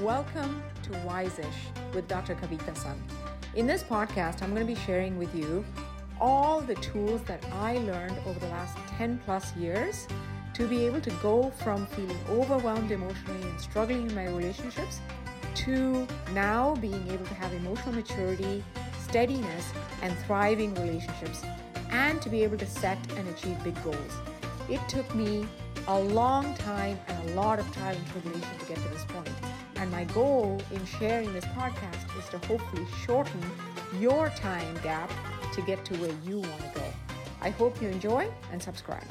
Welcome to Wise-ish with Dr. Kavetha Sun. In this podcast, I'm going to be sharing with you all the tools that I learned over the last 10 plus years to be able to go from feeling overwhelmed emotionally and struggling in my relationships to now being able to have emotional maturity, steadiness, and thriving relationships, and to be able to set and achieve big goals. It took me a long time and a lot of trial and tribulation to get to this point. And my goal in sharing this podcast is to hopefully shorten your time gap to get to where you want to go. I hope you enjoy and subscribe.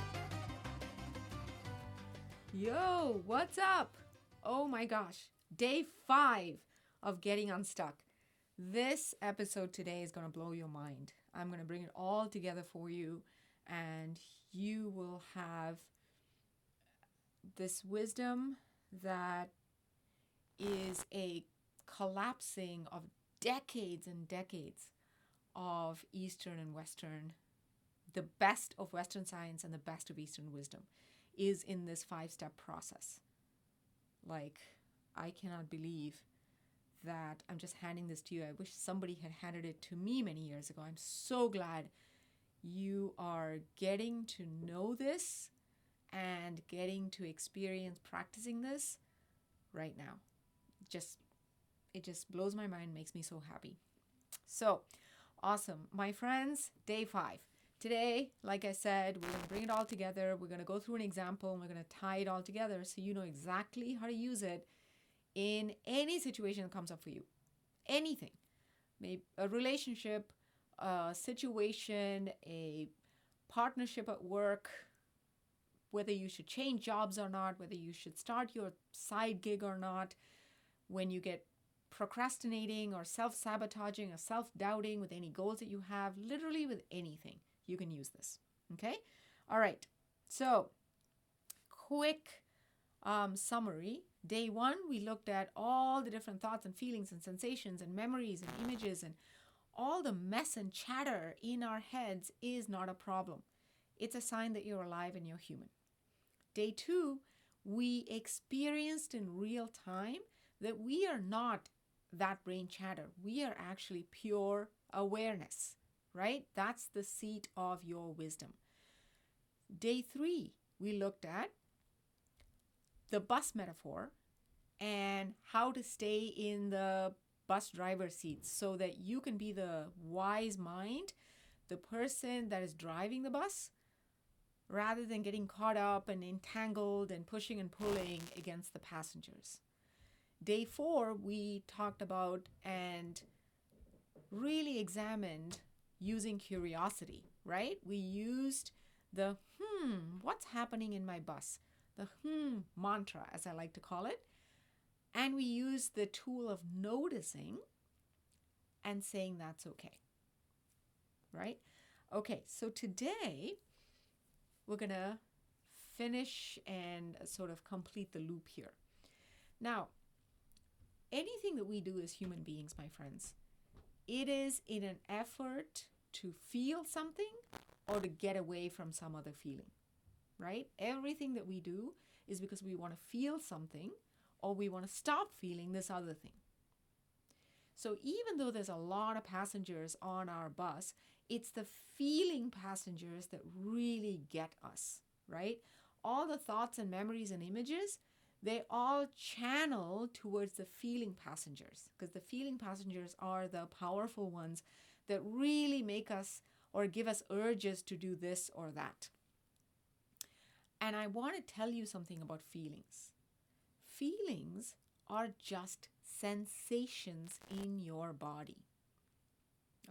Yo, what's up? Oh my gosh, day five of getting unstuck. This episode today is going to blow your mind. I'm going to bring it all together for you, and you will have this wisdom that is a collapsing of decades and decades of Eastern and Western, the best of Western science and the best of Eastern wisdom is in this five step process. Like, I cannot believe that I'm just handing this to you. I wish somebody had handed it to me many years ago. I'm so glad you are getting to know this and getting to experience practicing this right now. Just it just blows my mind, makes me so happy. So, awesome. My friends, day 5. Today, like I said, we're to bring it all together. We're to go through an example and we're to tie it all together so you know exactly how to use it in any situation that comes up for you. Anything. Maybe a relationship, a situation, a partnership at work, whether you should change jobs or not, whether you should start your side gig or not, when you get procrastinating or self sabotaging or self doubting with any goals that you have, literally with anything, you can use this. Okay? All right. So, quick um, summary. Day one, we looked at all the different thoughts and feelings and sensations and memories and images and all the mess and chatter in our heads is not a problem. It's a sign that you're alive and you're human. Day two, we experienced in real time that we are not that brain chatter. We are actually pure awareness, right? That's the seat of your wisdom. Day three, we looked at the bus metaphor and how to stay in the bus driver seat so that you can be the wise mind, the person that is driving the bus, rather than getting caught up and entangled and pushing and pulling against the passengers. Day four, we talked about and really examined using curiosity, right? We used the hmm, what's happening in my bus? The hmm mantra, as I like to call it. And we used the tool of noticing and saying that's okay, right? Okay, so today we're going to finish and sort of complete the loop here. Now, anything that we do as human beings, my friends, it is in an effort to feel something or to get away from some other feeling, right? Everything that we do is because we want to feel something or we want to stop feeling this other thing. So even though there's a lot of passengers on our bus, it's the feeling passengers that really get us, right? All the thoughts and memories and images, they all channel towards the feeling passengers because the feeling passengers are the powerful ones that really make us or give us urges to do this or that. And I want to tell you something about feelings. Feelings are just sensations in your body.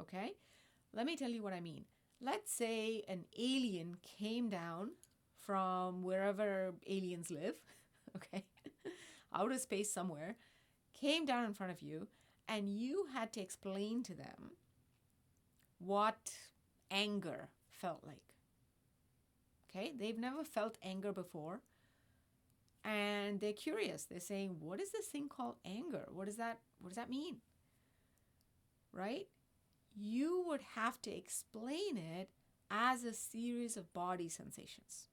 Okay? Let me tell you what I mean. Let's say an alien came down from wherever aliens live, okay, out of space somewhere, came down in front of you, and you had to explain to them what anger felt like. Okay, they've never felt anger before and they're curious. They're saying, "What is this thing called anger? What does that what does that mean?" Right? You would have to explain it as a series of body sensations.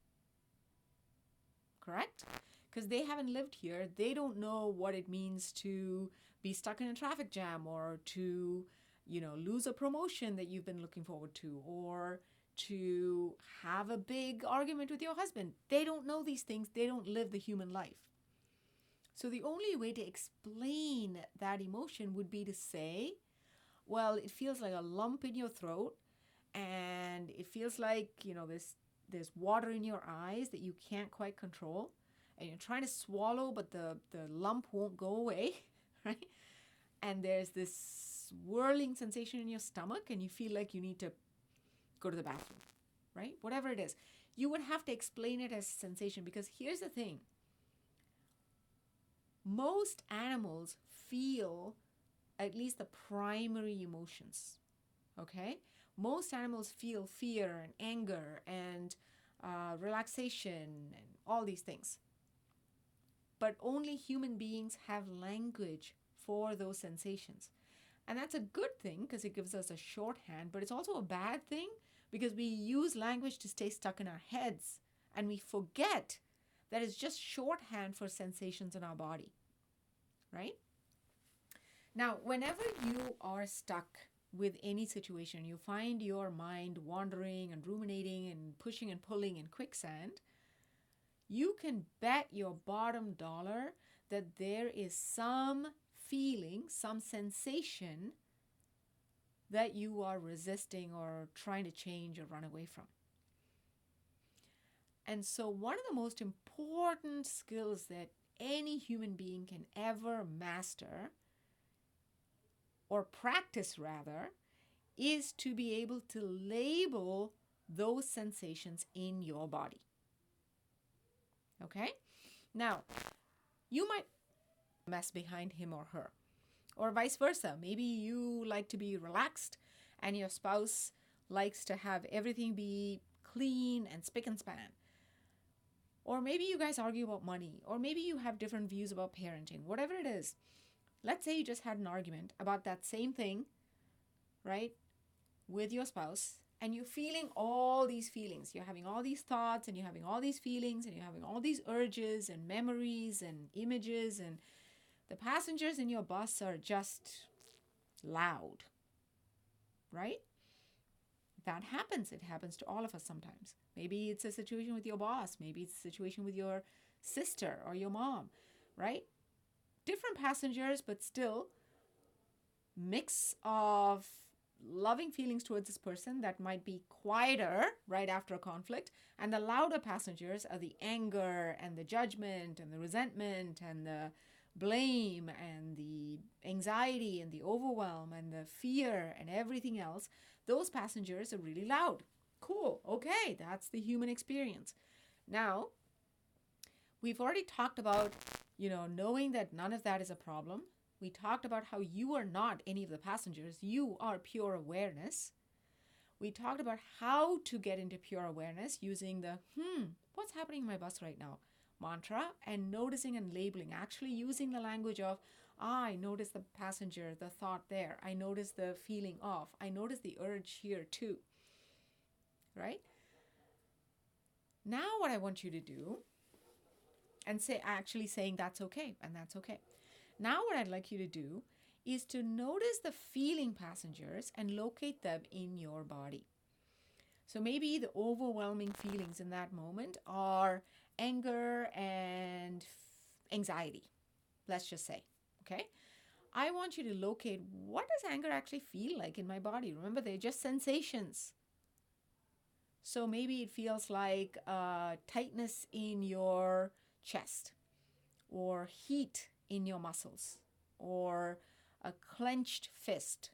Correct? Because they haven't lived here. They don't know what it means to be stuck in a traffic jam or to, you know, lose a promotion that you've been looking forward to or to have a big argument with your husband. They don't know these things. They don't live the human life. So the only way to explain that emotion would be to say, well, it feels like a lump in your throat and it feels like, you know, there's there's water in your eyes that you can't quite control and you're trying to swallow but the the lump won't go away, right? And there's this whirling sensation in your stomach and you feel like you need to go to the bathroom, right? Whatever it is. You would have to explain it as sensation because here's the thing most animals feel at least the primary emotions. Okay? Most animals feel fear and anger and uh, relaxation and all these things. But only human beings have language for those sensations. And that's a good thing because it gives us a shorthand, but it's also a bad thing because we use language to stay stuck in our heads and we forget that it's just shorthand for sensations in our body, right? Now, whenever you are stuck with any situation, you find your mind wandering and ruminating and pushing and pulling in quicksand, you can bet your bottom dollar that there is some feeling, some sensation that you are resisting or trying to change or run away from. And so, one of the most important skills that any human being can ever master, or practice rather, is to be able to label those sensations in your body. Okay? Now, you might mess behind him or her, or vice versa. Maybe you like to be relaxed and your spouse likes to have everything be clean and spick and span. Or maybe you guys argue about money, or maybe you have different views about parenting, whatever it is. Let's say you just had an argument about that same thing, right, with your spouse, and you're feeling all these feelings. You're having all these thoughts, and you're having all these feelings, and you're having all these urges and memories and images, and the passengers in your bus are just loud, right? That happens. It happens to all of us sometimes. Maybe it's a situation with your boss. Maybe it's a situation with your sister or your mom, right? Different passengers, but still mix of loving feelings towards this person that might be quieter right after a conflict and the louder passengers are the anger and the judgment and the resentment and the blame and the anxiety and the overwhelm and the fear and everything else those passengers are really loud Cool. Okay, that's the human experience. Now, we've already talked about, you know, knowing that none of that is a problem. We talked about how you are not any of the passengers, you are pure awareness. We talked about how to get into pure awareness using the, hmm, what's happening in my bus right now mantra and noticing and labeling, actually using the language of, ah, I notice the passenger, the thought there. I notice the feeling off. I notice the urge here too right? Now, what I want you to do, and say actually saying that's okay, and that's okay. Now, what I'd like you to do is to notice the feeling passengers and locate them in your body. So maybe the overwhelming feelings in that moment are anger and anxiety, let's just say, okay? I want you to locate what does anger actually feel like in my body? Remember, they're just sensations. So maybe it feels like uh, tightness in your chest, or heat in your muscles, or a clenched fist,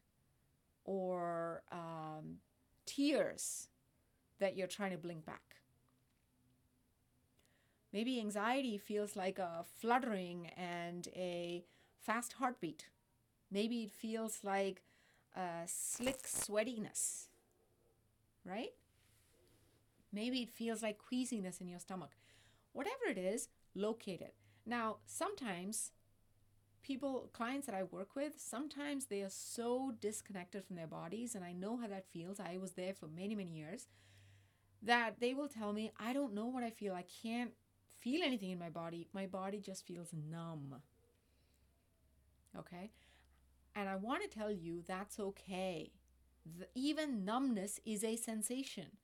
or um, tears that you're trying to blink back. Maybe anxiety feels like a fluttering and a fast heartbeat. Maybe it feels like a slick sweatiness, right? Maybe it feels like queasiness in your stomach. Whatever it is, locate it. Now, sometimes people, clients that I work with, sometimes they are so disconnected from their bodies, and I know how that feels. I was there for many, many years, that they will tell me, I don't know what I feel. I can't feel anything in my body. My body just feels numb. Okay? And I want to tell you that's okay. The, even numbness is a sensation.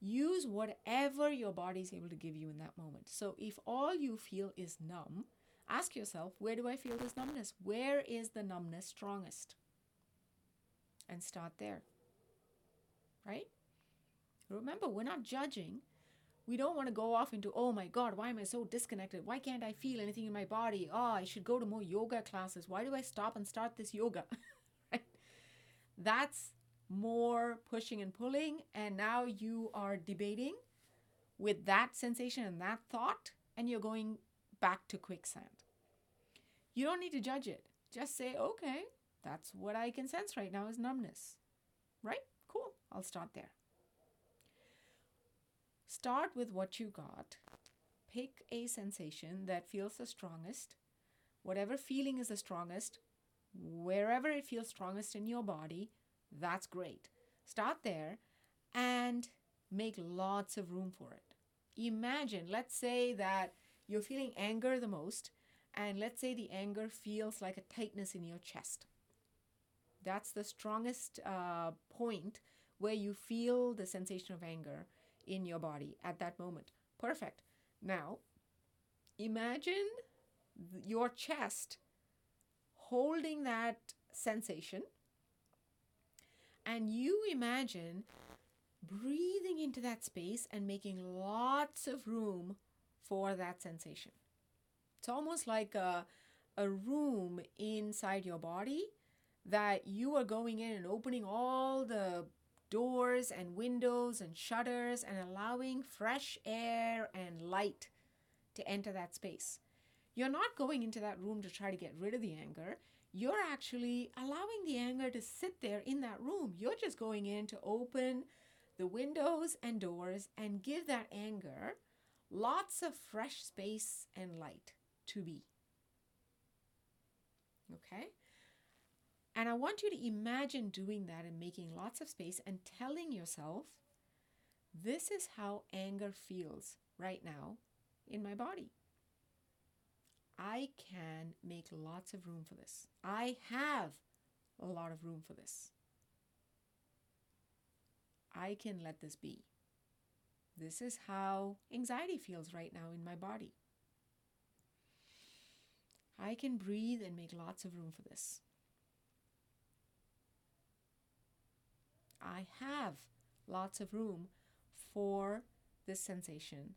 Use whatever your body is able to give you in that moment. So if all you feel is numb, ask yourself, where do I feel this numbness? Where is the numbness strongest? And start there. Right? Remember, we're not judging. We don't want to go off into, oh my God, why am I so disconnected? Why can't I feel anything in my body? Oh, I should go to more yoga classes. Why do I stop and start this yoga? That's more pushing and pulling. And now you are debating with that sensation and that thought, and you're going back to quicksand. You don't need to judge it. Just say, okay, that's what I can sense right now is numbness. Right? Cool. I'll start there. Start with what you got. Pick a sensation that feels the strongest. Whatever feeling is the strongest, wherever it feels strongest in your body, that's great. Start there and make lots of room for it. Imagine, let's say that you're feeling anger the most, and let's say the anger feels like a tightness in your chest. That's the strongest uh, point where you feel the sensation of anger in your body at that moment. Perfect. Now, imagine your chest holding that sensation, and you imagine breathing into that space and making lots of room for that sensation. It's almost like a, a room inside your body that you are going in and opening all the doors and windows and shutters and allowing fresh air and light to enter that space. You're not going into that room to try to get rid of the anger. You're actually allowing the anger to sit there in that room. You're just going in to open the windows and doors and give that anger lots of fresh space and light to be. Okay? And I want you to imagine doing that and making lots of space and telling yourself, this is how anger feels right now in my body. I can make lots of room for this. I have a lot of room for this. I can let this be. This is how anxiety feels right now in my body. I can breathe and make lots of room for this. I have lots of room for this sensation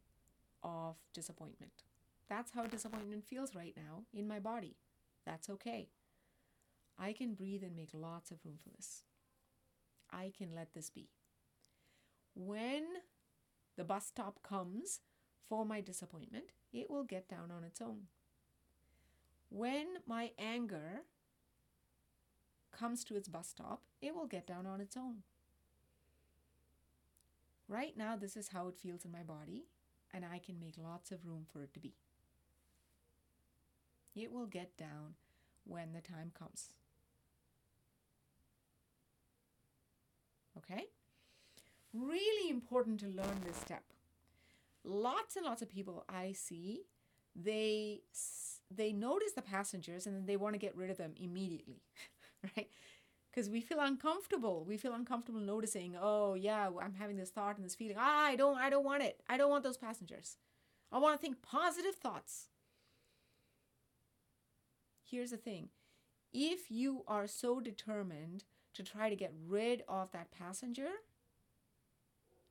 of disappointment. That's how disappointment feels right now in my body. That's okay. I can breathe and make lots of room for this. I can let this be. When the bus stop comes for my disappointment, it will get down on its own. When my anger comes to its bus stop, it will get down on its own. Right now, this is how it feels in my body, and I can make lots of room for it to be. It will get down when the time comes. Okay? Really important to learn this step. Lots and lots of people I see, they they notice the passengers and then they want to get rid of them immediately, right? because we feel uncomfortable. We feel uncomfortable noticing, oh yeah, I'm having this thought and this feeling. Ah, I don't I don't want it. I don't want those passengers. I want to think positive thoughts. Here's the thing. If you are so determined to try to get rid of that passenger,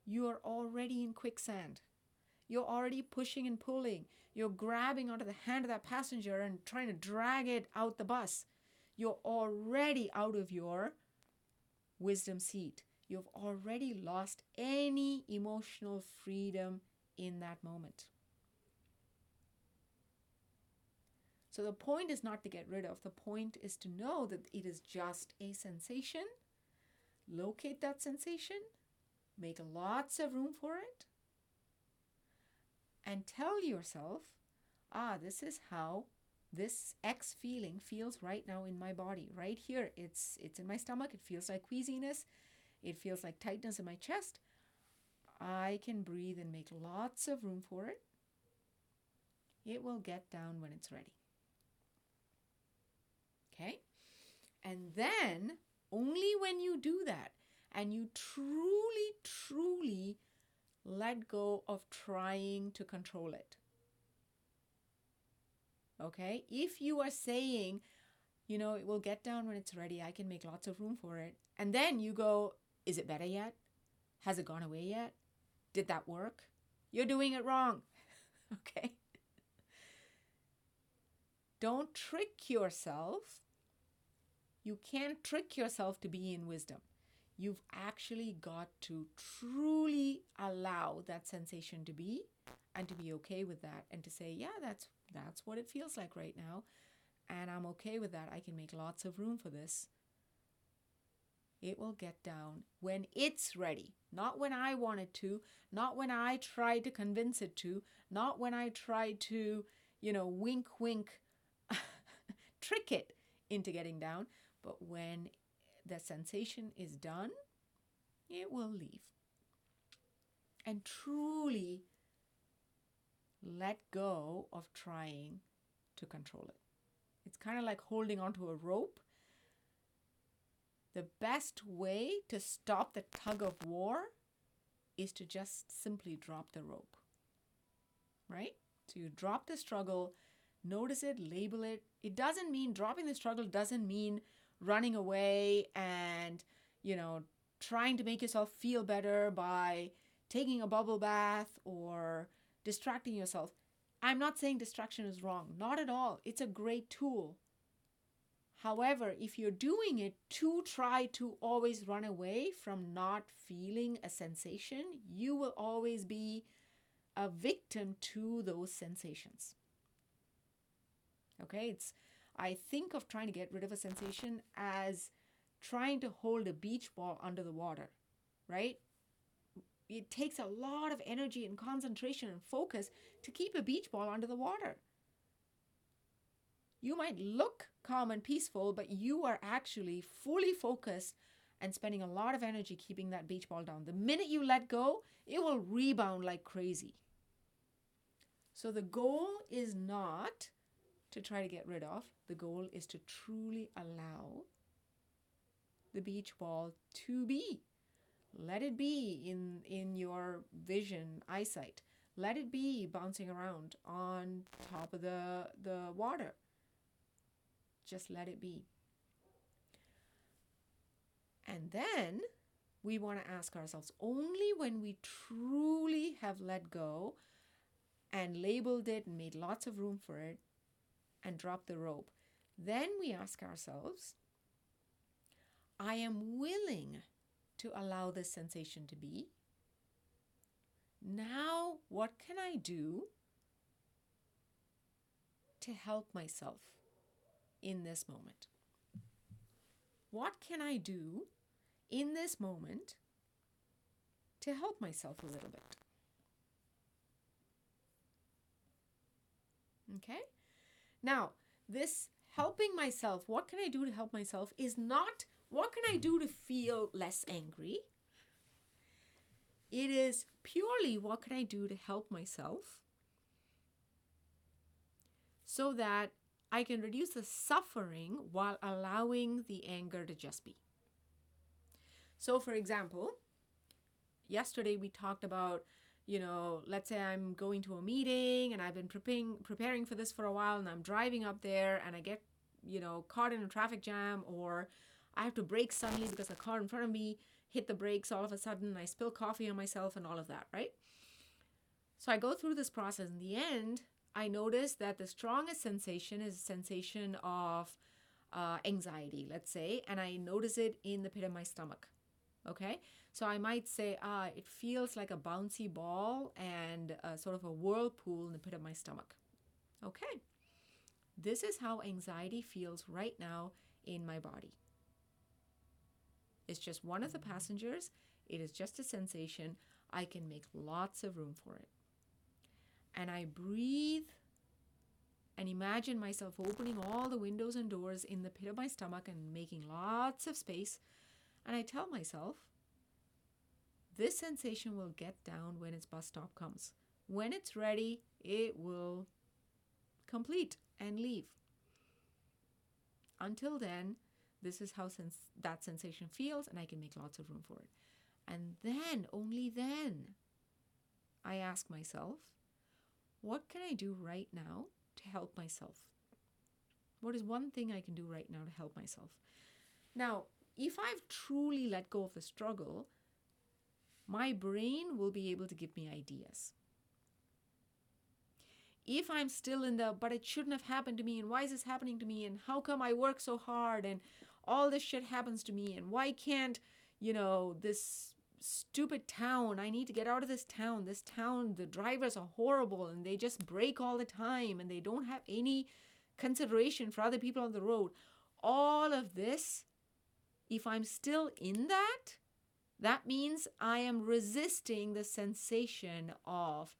you are already in quicksand. You're already pushing and pulling. You're grabbing onto the hand of that passenger and trying to drag it out the bus you're already out of your wisdom seat. You've already lost any emotional freedom in that moment. So the point is not to get rid of, the point is to know that it is just a sensation. Locate that sensation, make lots of room for it, and tell yourself, ah, this is how this X feeling feels right now in my body, right here. It's it's in my stomach. It feels like queasiness. It feels like tightness in my chest. I can breathe and make lots of room for it. It will get down when it's ready. Okay? And then, only when you do that and you truly, truly let go of trying to control it. Okay? If you are saying, you know, it will get down when it's ready, I can make lots of room for it. And then you go, is it better yet? Has it gone away yet? Did that work? You're doing it wrong. okay? Don't trick yourself. You can't trick yourself to be in wisdom. You've actually got to truly allow that sensation to be and to be okay with that and to say, yeah, that's that's what it feels like right now and I'm okay with that. I can make lots of room for this. It will get down when it's ready, not when I want it to, not when I try to convince it to, not when I try to, you know, wink, wink, trick it into getting down, but when the sensation is done, it will leave. And truly let go of trying to control it. It's kind of like holding onto a rope. The best way to stop the tug of war is to just simply drop the rope. Right? So you drop the struggle, notice it, label it. It doesn't mean dropping the struggle doesn't mean running away and, you know, trying to make yourself feel better by taking a bubble bath or distracting yourself. I'm not saying distraction is wrong, not at all. It's a great tool. However, if you're doing it to try to always run away from not feeling a sensation, you will always be a victim to those sensations. Okay, it's I think of trying to get rid of a sensation as trying to hold a beach ball under the water, right? it takes a lot of energy and concentration and focus to keep a beach ball under the water. You might look calm and peaceful, but you are actually fully focused and spending a lot of energy keeping that beach ball down. The minute you let go, it will rebound like crazy. So the goal is not to try to get rid of, the goal is to truly allow the beach ball to be. Let it be in in your vision eyesight. Let it be bouncing around on top of the the water. Just let it be. And then we want to ask ourselves only when we truly have let go and labeled it and made lots of room for it and drop the rope then we ask ourselves i am willing to allow this sensation to be. Now, what can I do to help myself in this moment? What can I do in this moment to help myself a little bit? Okay? Now, this helping myself, what can I do to help myself, is not what can I do to feel less angry? It is purely what can I do to help myself so that I can reduce the suffering while allowing the anger to just be. So, for example, yesterday we talked about, you know, let's say I'm going to a meeting and I've been preparing preparing for this for a while and I'm driving up there and I get, you know, caught in a traffic jam or I have to brake suddenly because a car in front of me hit the brakes all of a sudden. I spill coffee on myself and all of that, right? So I go through this process. In the end, I notice that the strongest sensation is a sensation of uh, anxiety, let's say, and I notice it in the pit of my stomach. Okay, so I might say, ah, it feels like a bouncy ball and a, sort of a whirlpool in the pit of my stomach. Okay, this is how anxiety feels right now in my body. It's just one of the passengers. It is just a sensation. I can make lots of room for it. And I breathe and imagine myself opening all the windows and doors in the pit of my stomach and making lots of space. And I tell myself, this sensation will get down when its bus stop comes. When it's ready, it will complete, and leave. Until then, this is how sens- that sensation feels, and I can make lots of room for it. And then, only then, I ask myself, what can I do right now to help myself? What is one thing I can do right now to help myself? Now, if I've truly let go of the struggle, my brain will be able to give me ideas. If I'm still in the, but it shouldn't have happened to me, and why is this happening to me, and how come I work so hard, and all this shit happens to me, and why can't, you know, this stupid town, I need to get out of this town. This town, the drivers are horrible, and they just break all the time, and they don't have any consideration for other people on the road. All of this, if I'm still in that, that means I am resisting the sensation of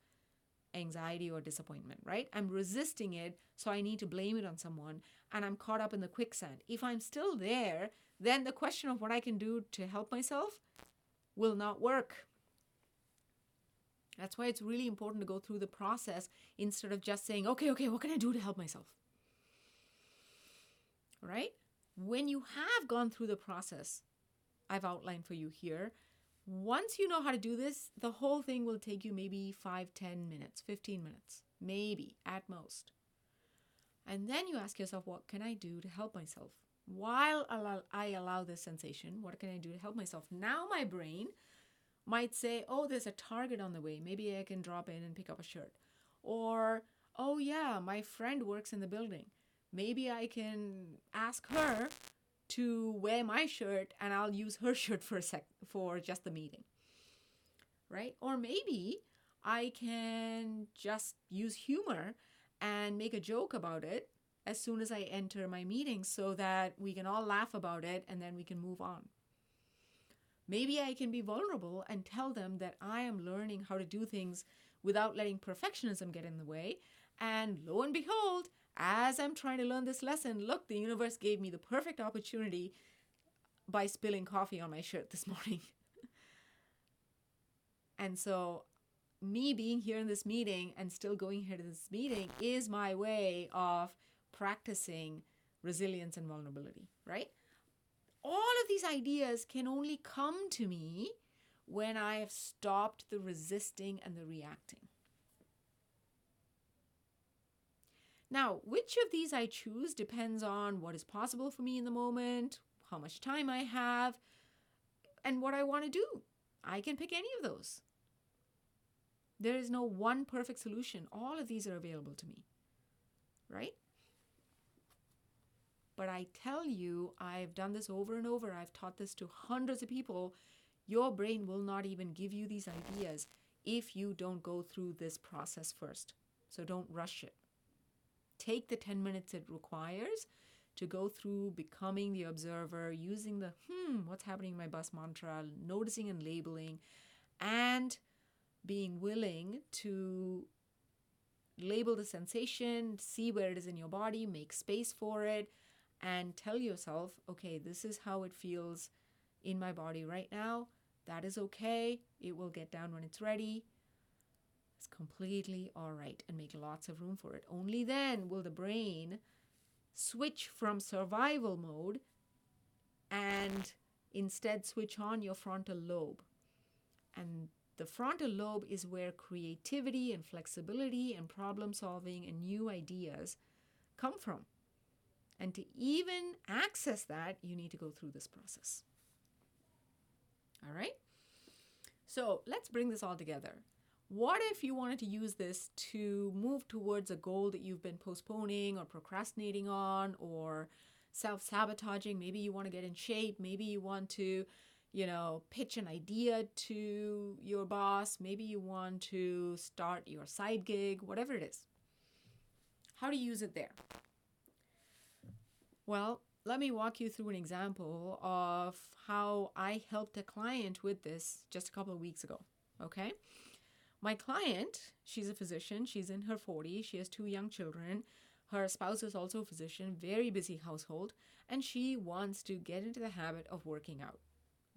anxiety or disappointment, right? I'm resisting it, so I need to blame it on someone, and I'm caught up in the quicksand. If I'm still there, then the question of what I can do to help myself will not work. That's why it's really important to go through the process instead of just saying, okay, okay, what can I do to help myself? Right? When you have gone through the process I've outlined for you here, once you know how to do this, the whole thing will take you maybe 5, 10 minutes, 15 minutes, maybe at most. And then you ask yourself, what can I do to help myself? While I allow this sensation, what can I do to help myself? Now my brain might say, oh, there's a target on the way. Maybe I can drop in and pick up a shirt. Or, oh, yeah, my friend works in the building. Maybe I can ask her to wear my shirt and I'll use her shirt for a sec for just the meeting. Right? Or maybe I can just use humor and make a joke about it as soon as I enter my meeting so that we can all laugh about it and then we can move on. Maybe I can be vulnerable and tell them that I am learning how to do things without letting perfectionism get in the way. And lo and behold, as I'm trying to learn this lesson, look, the universe gave me the perfect opportunity by spilling coffee on my shirt this morning. and so, me being here in this meeting and still going here to this meeting is my way of practicing resilience and vulnerability, right? All of these ideas can only come to me when I have stopped the resisting and the reacting. Now, which of these I choose depends on what is possible for me in the moment, how much time I have, and what I want to do. I can pick any of those. There is no one perfect solution. All of these are available to me, right? But I tell you, I've done this over and over. I've taught this to hundreds of people. Your brain will not even give you these ideas if you don't go through this process first. So don't rush it. Take the 10 minutes it requires to go through becoming the observer, using the hmm, what's happening in my bus mantra, noticing and labeling, and being willing to label the sensation, see where it is in your body, make space for it, and tell yourself, okay, this is how it feels in my body right now. That is okay. It will get down when it's ready. It's completely all right and make lots of room for it. Only then will the brain switch from survival mode and instead switch on your frontal lobe. And the frontal lobe is where creativity and flexibility and problem solving and new ideas come from. And to even access that, you need to go through this process. All right? So let's bring this all together. What if you wanted to use this to move towards a goal that you've been postponing or procrastinating on or self sabotaging? Maybe you want to get in shape. Maybe you want to, you know, pitch an idea to your boss. Maybe you want to start your side gig, whatever it is. How to use it there? Well, let me walk you through an example of how I helped a client with this just a couple of weeks ago. Okay. My client, she's a physician, she's in her 40s, she has two young children. Her spouse is also a physician, very busy household, and she wants to get into the habit of working out.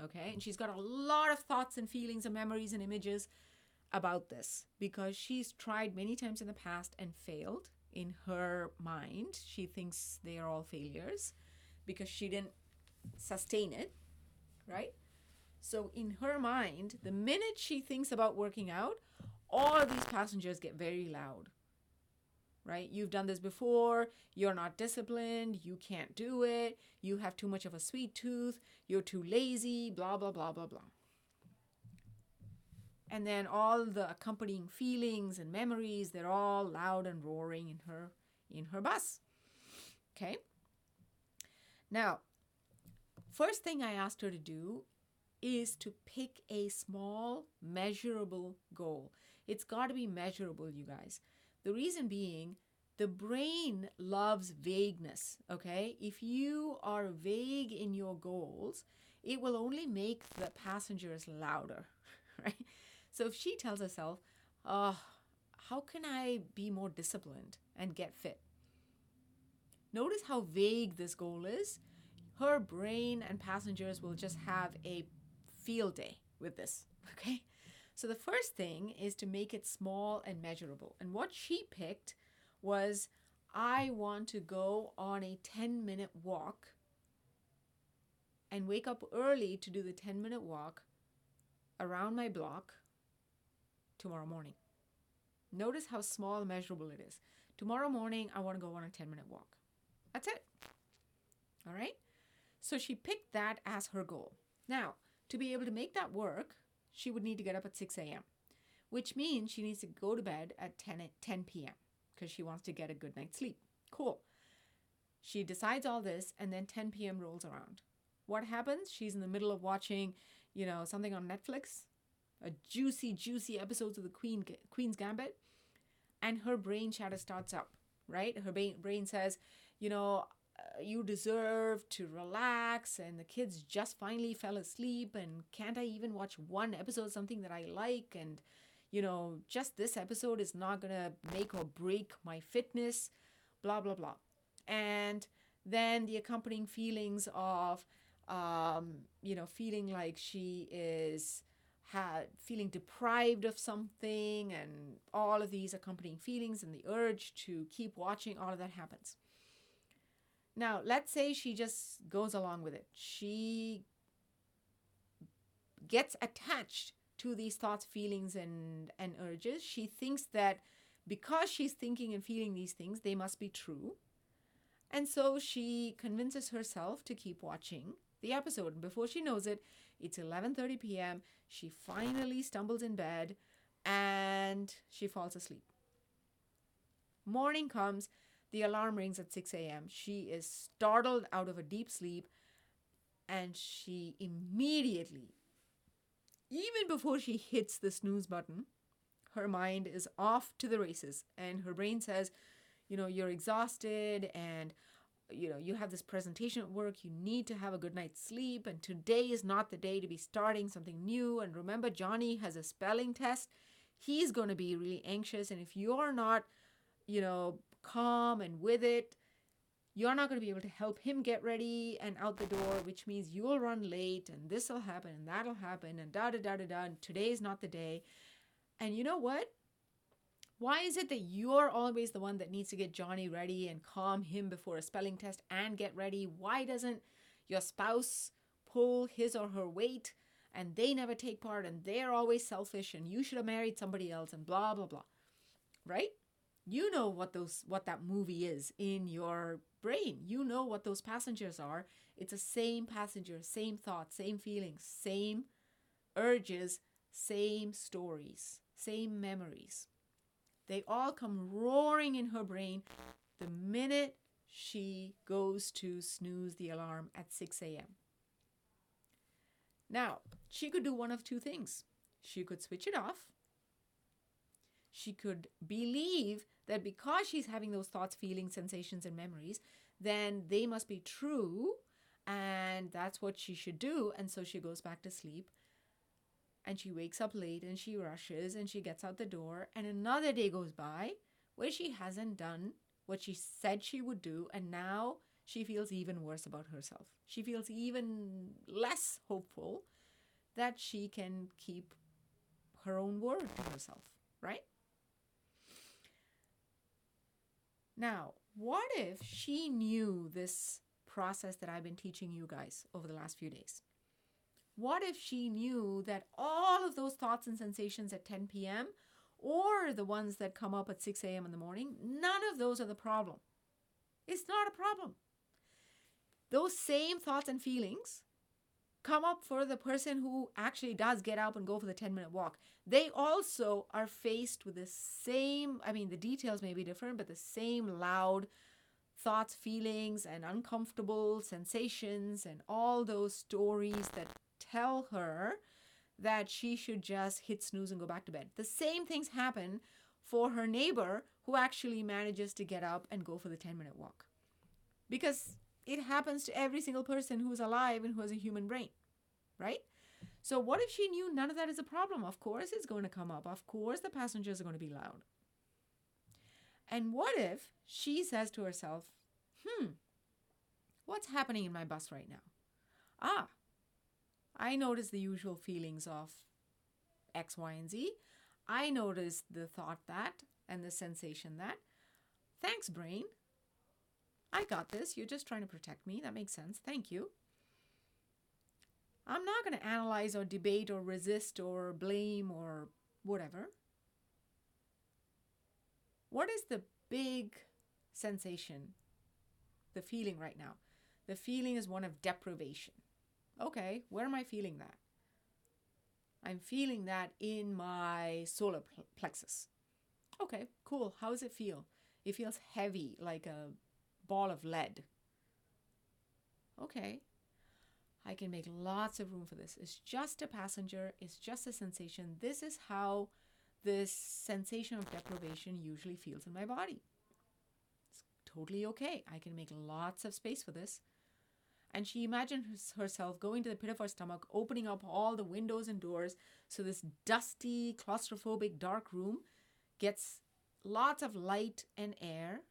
Okay. And she's got a lot of thoughts and feelings and memories and images about this because she's tried many times in the past and failed in her mind. She thinks they are all failures because she didn't sustain it, right? So in her mind, the minute she thinks about working out, all of these passengers get very loud. Right? You've done this before. You're not disciplined. You can't do it. You have too much of a sweet tooth. You're too lazy. Blah, blah, blah, blah, blah. And then all the accompanying feelings and memories, they're all loud and roaring in her in her bus. Okay? Now, first thing I asked her to do is to pick a small, measurable goal. It's got to be measurable, you guys. The reason being, the brain loves vagueness, okay? If you are vague in your goals, it will only make the passengers louder, right? So if she tells herself, oh, how can I be more disciplined and get fit? Notice how vague this goal is. Her brain and passengers will just have a field day with this, okay? So the first thing is to make it small and measurable. And what she picked was I want to go on a 10 minute walk and wake up early to do the 10 minute walk around my block tomorrow morning. Notice how small and measurable it is. Tomorrow morning, I want to go on a 10 minute walk. That's it. All right? So she picked that as her goal. Now, to be able to make that work, she would need to get up at 6 a.m., which means she needs to go to bed at 10, at 10 p.m. because she wants to get a good night's sleep. Cool. She decides all this, and then 10 p.m. rolls around. What happens? She's in the middle of watching, you know, something on Netflix, a juicy, juicy episodes of the Queen Queen's Gambit, and her brain chatter starts up. Right? Her brain says, you know, you deserve to relax, and the kids just finally fell asleep, and can't I even watch one episode something that I like? And you know, just this episode is not gonna make or break my fitness. Blah blah blah, and then the accompanying feelings of um, you know, feeling like she is had feeling deprived of something and all of these accompanying feelings and the urge to keep watching all of that happens now let's say she just goes along with it. She gets attached to these thoughts feelings and and urges. She thinks that because she's thinking and feeling these things they must be true. And so she convinces herself to keep watching the episode. And before she knows it it's 11:30 p.m. She finally stumbles in bed and she falls asleep. Morning comes, the alarm rings at 6 a.m. She is startled out of a deep sleep and she immediately, even before she hits the snooze button, her mind is off to the races and her brain says, you know, you're exhausted and you know you have this presentation at work. You need to have a good night's sleep and today is not the day to be starting something new. And remember johnny has a spelling test. He's going to be really anxious and if you're not you know calm and with it you're not going to be able to help him get ready and out the door which means you'll run late and this will happen and that'll happen and da da da da da and today's not the day and you know what why is it that you're always the one that needs to get Johnny ready and calm him before a spelling test and get ready? Why doesn't your spouse pull his or her weight and they never take part and they're always selfish and you should have married somebody else and blah blah blah. Right? You know what those what that movie is in your brain. You know what those passengers are. It's the same passenger, same thoughts, same feelings, same urges, same stories, same memories. They all come roaring in her brain the minute she goes to snooze the alarm at 6 a.m. Now, she could do one of two things. She could switch it off. She could believe that because she's having those thoughts, feelings, sensations, and memories, then they must be true and that's what she should do. And so she goes back to sleep and she wakes up late and she rushes and she gets out the door and another day goes by where she hasn't done what she said she would do and now she feels even worse about herself she feels even less hopeful that she can keep her own word to herself right Now, what if she knew this process that I've been teaching you guys over the last few days? What if she knew that all of those thoughts and sensations at 10 p.m. or the ones that come up at 6 a.m. in the morning, none of those are the problem? It's not a problem. Those same thoughts and feelings come up for the person who actually does get up and go for the 10 minute walk. They also are faced with the same, I mean, the details may be different, but the same loud thoughts, feelings, and uncomfortable sensations, and all those stories that tell her that she should just hit snooze and go back to bed. The same things happen for her neighbor who actually manages to get up and go for the 10 minute walk. Because it happens to every single person who's alive and who has a human brain, right? So, what if she knew none of that is a problem? Of course, it's going to come up. Of course, the passengers are going to be loud. And what if she says to herself, hmm, what's happening in my bus right now? Ah, I notice the usual feelings of X, Y, and Z. I notice the thought that and the sensation that. Thanks, brain. I got this. You're just trying to protect me. That makes sense. Thank you. I'm not going to analyze or debate or resist or blame or whatever. What is the big sensation, the feeling right now? The feeling is one of deprivation. Okay, where am I feeling that? I'm feeling that in my solar plexus. Okay, cool. How does it feel? It feels heavy, like a ball of lead. Okay, I can make lots of room for this. It's just a passenger, it's just a sensation. This is how this sensation of deprivation usually feels in my body. It's totally okay. I can make lots of space for this. And she imagines herself going to the pit of her stomach, opening up all the windows and doors so this dusty, claustrophobic, dark room gets lots of light and air.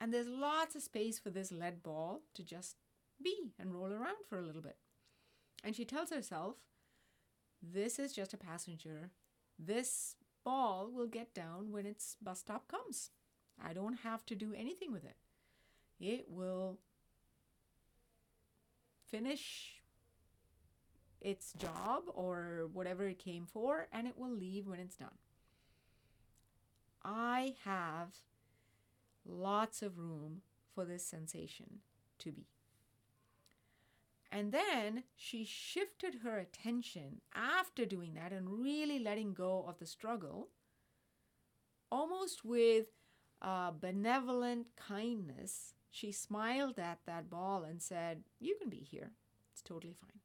And there's lots of space for this lead ball to just be and roll around for a little bit. And she tells herself, This is just a passenger. This ball will get down when its bus stop comes. I don't have to do anything with it. It will finish its job or whatever it came for, and it will leave when it's done. I have lots of room for this sensation to be. And then she shifted her attention after doing that and really letting go of the struggle, almost with uh, benevolent kindness she smiled at that ball and said, You can be here. It's totally fine.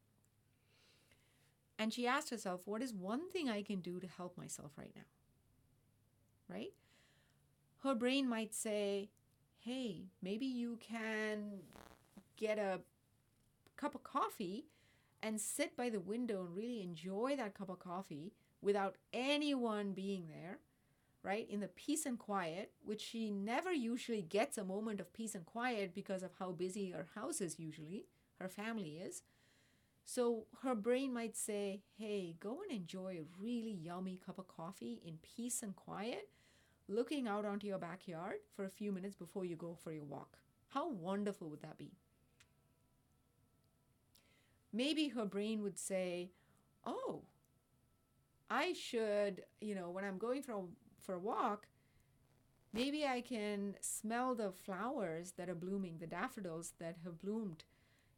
And she asked herself, What is one thing I can do to help myself right now? Right? Her brain might say, Hey, maybe you can get a cup of coffee and sit by the window and really enjoy that cup of coffee without anyone being there right? In the peace and quiet, which she never usually gets a moment of peace and quiet because of how busy her house is usually, her family is. So her brain might say, hey, go and enjoy a really yummy cup of coffee in peace and quiet, looking out onto your backyard for a few minutes before you go for your walk. How wonderful would that be? Maybe her brain would say, oh, I should, you know, when I'm going for a for a walk, maybe I can smell the flowers that are blooming, the daffodils that have bloomed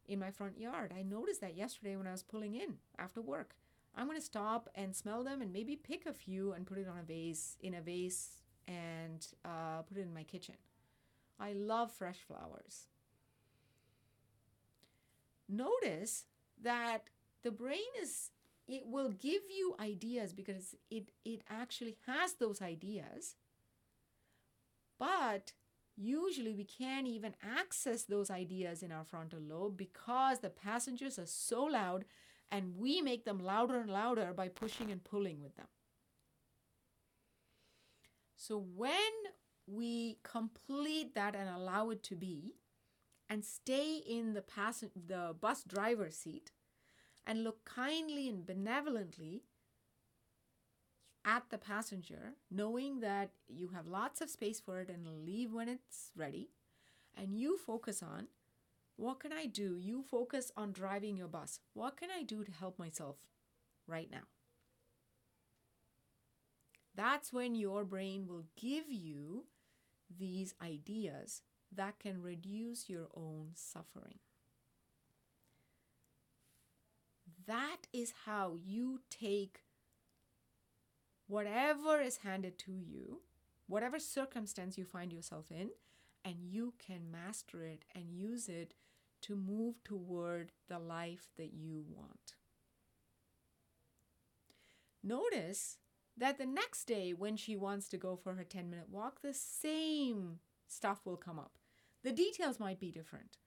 in my front yard. I noticed that yesterday when I was pulling in after work. I'm going to stop and smell them and maybe pick a few and put it on a vase, in a vase, and uh, put it in my kitchen. I love fresh flowers. Notice that the brain is it will give you ideas because it it actually has those ideas but usually we can't even access those ideas in our frontal lobe because the passengers are so loud and we make them louder and louder by pushing and pulling with them so when we complete that and allow it to be and stay in the pass- the bus driver's seat and look kindly and benevolently at the passenger, knowing that you have lots of space for it and leave when it's ready, and you focus on what can I do? You focus on driving your bus. What can I do to help myself right now? That's when your brain will give you these ideas that can reduce your own suffering. That is how you take whatever is handed to you, whatever circumstance you find yourself in, and you can master it and use it to move toward the life that you want. Notice that the next day, when she wants to go for her 10 minute walk, the same stuff will come up. The details might be different.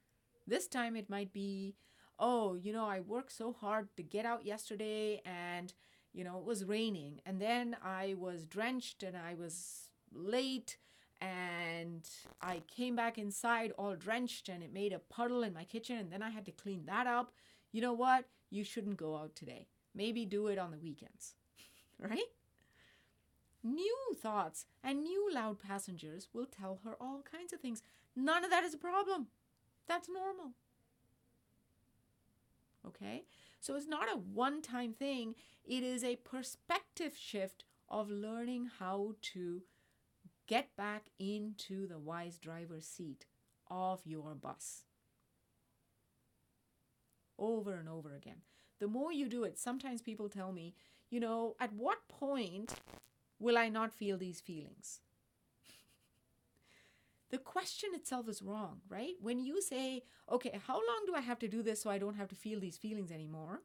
This time it might be, oh, you know, I worked so hard to get out yesterday and, you know, it was raining. And then I was drenched and I was late and I came back inside all drenched and it made a puddle in my kitchen and then I had to clean that up. You know what? You shouldn't go out today. Maybe do it on the weekends, right? New thoughts and new loud passengers will tell her all kinds of things. None of that is a problem. That's normal. Okay? So it's not a one time thing, it is a perspective shift of learning how to get back into the wise driver's seat of your bus. Over and over again. The more you do it, sometimes people tell me, you know, at what point will I not feel these feelings? the question itself is wrong, right? When you say, okay, how long do I have to do this so I don't have to feel these feelings anymore?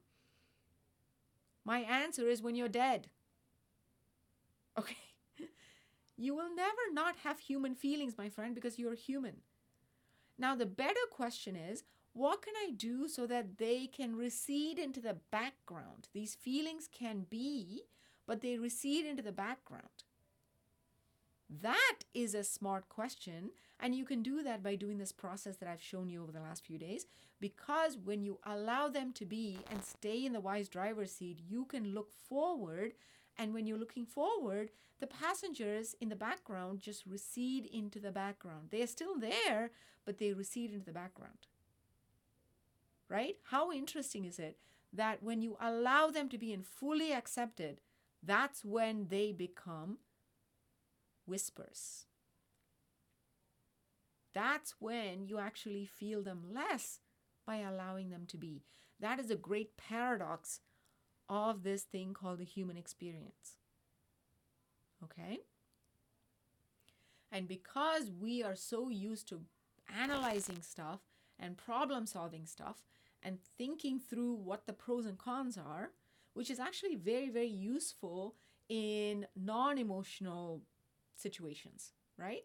My answer is when you're dead. Okay. You will never not have human feelings, my friend, because you're human. Now, the better question is what can I do so that they can recede into the background? These feelings can be, but they recede into the background. That is a smart question. And you can do that by doing this process that I've shown you over the last few days. Because when you allow them to be and stay in the wise driver's seat, you can look forward and when you're looking forward, the passengers in the background just recede into the background. They are still there, but they recede into the background. Right? How interesting is it that when you allow them to be in fully accepted, that's when they become whispers. That's when you actually feel them less by allowing them to be. That is a great paradox of this thing called the human experience. Okay? And because we are so used to analyzing stuff and problem solving stuff and thinking through what the pros and cons are, which is actually very, very useful in non emotional situations, right?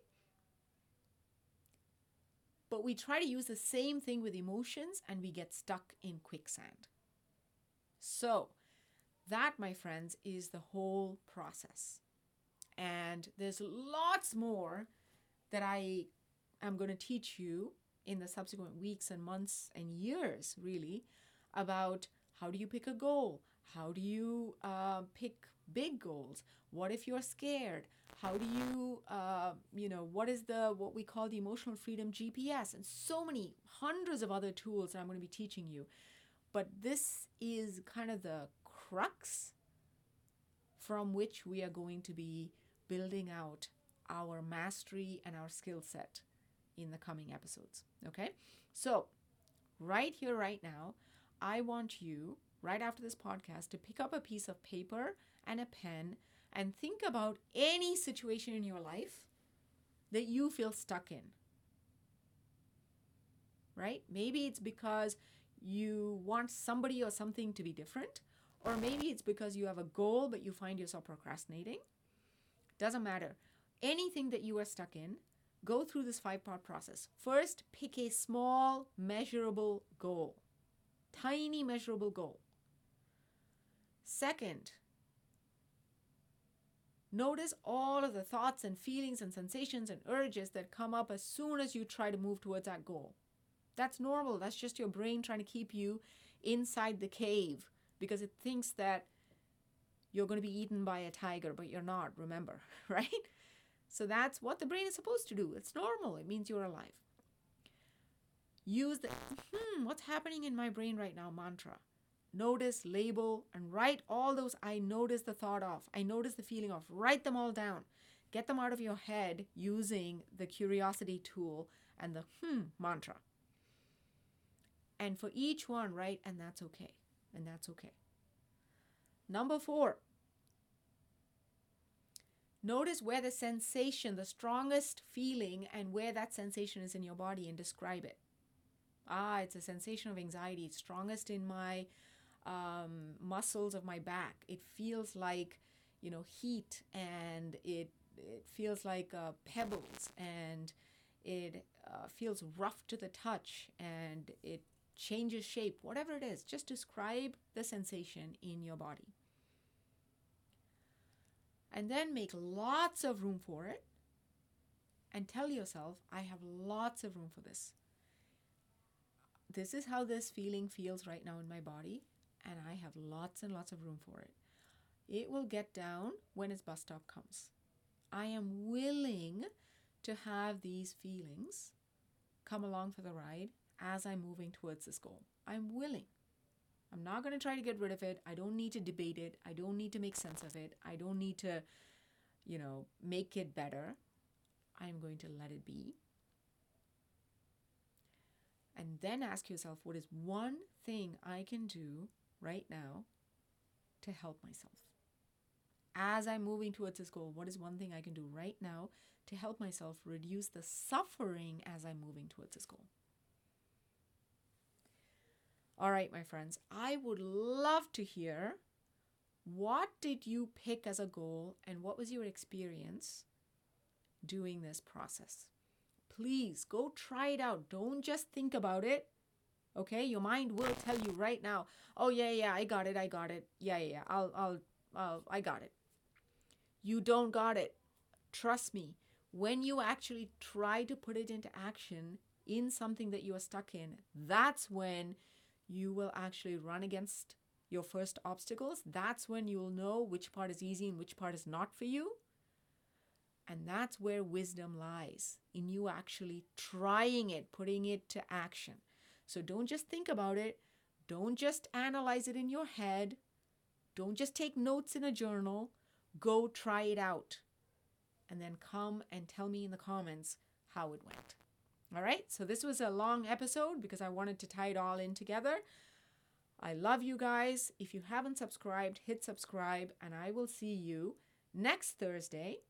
But we try to use the same thing with emotions and we get stuck in quicksand. So, that, my friends, is the whole process. And there's lots more that I am going to teach you in the subsequent weeks and months and years, really, about how do you pick a goal? How do you uh, pick big goals? What if you're scared? How do you, uh, you know, what is the what we call the emotional freedom GPS? And so many hundreds of other tools that I'm going to be teaching you. But this is kind of the crux from which we are going to be building out our mastery and our skill set in the coming episodes. Okay? So, right here, right now, I want you, right after this podcast, to pick up a piece of paper and a pen and think about any situation in your life that you feel stuck in. Right? Maybe it's because you want somebody or something to be different. Or maybe it's because you have a goal but you find yourself procrastinating. Doesn't matter. Anything that you are stuck in, go through this five part process. First, pick a small, measurable goal, tiny, measurable goal. Second, notice all of the thoughts and feelings and sensations and urges that come up as soon as you try to move towards that goal. That's normal. That's just your brain trying to keep you inside the cave because it thinks that you're going to be eaten by a tiger, but you're not, remember, right? So that's what the brain is supposed to do. It's normal, it means you're alive. Use the, hmm, what's happening in my brain right now mantra. Notice, label, and write all those I notice the thought of, I notice the feeling of. Write them all down. Get them out of your head using the curiosity tool and the hmm mantra. And for each one, write, and that's okay. And that's okay. Number four, notice where the sensation, the strongest feeling, and where that sensation is in your body and describe it. Ah, it's a sensation of anxiety. It's strongest in my um, muscles of my back. It feels like, you know, heat and it, it feels like uh, pebbles and it uh, feels rough to the touch and it changes shape, whatever it is, just describe the sensation in your body. And then make lots of room for it and tell yourself, I have lots of room for this. This is how this feeling feels right now in my body, and I have lots and lots of room for it. It will get down when its bus stop comes. I am willing to have these feelings come along for the ride as I'm moving towards this goal. I'm willing. I'm not going to try to get rid of it. I don't need to debate it. I don't need to make sense of it. I don't need to, you know, make it better. I'm going to let it be. And then ask yourself what is one thing I can do right now to help myself? As I'm moving towards this goal, what is one thing I can do right now to help myself reduce the suffering as I'm moving towards this goal? All right, my friends, I would love to hear what did you pick as a goal and what was your experience doing this process? Please go try it out. Don't just think about it. Okay? Your mind will tell you right now, "Oh yeah, yeah, I got it. I got it. Yeah, yeah, yeah. I'll I'll I'll I got it." You don't got it. Trust me. When you actually try to put it into action in something that you are stuck in, that's when you will actually run against your first obstacles. That's when you'll know which part is easy and which part is not for you. And that's where wisdom lies in you actually trying it, putting it to action. So don't just think about it. Don't just analyze it in your head. Don't just take notes in a journal. Go try it out. And then come and tell me in the comments how it went. All right, so this was a long episode because I wanted to tie it all in together. I love you guys. If you haven't subscribed, hit subscribe, and I will see you next Thursday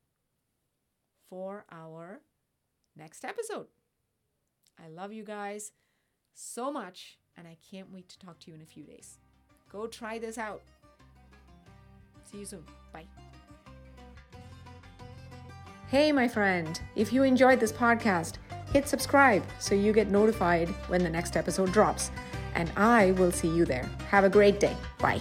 for our next episode. I love you guys so much, and I can't wait to talk to you in a few days. Go try this out. See you soon. Bye. Hey, my friend, if you enjoyed this podcast, hit subscribe so you get notified when the next episode drops. And I will see you there. Have a great day. Bye.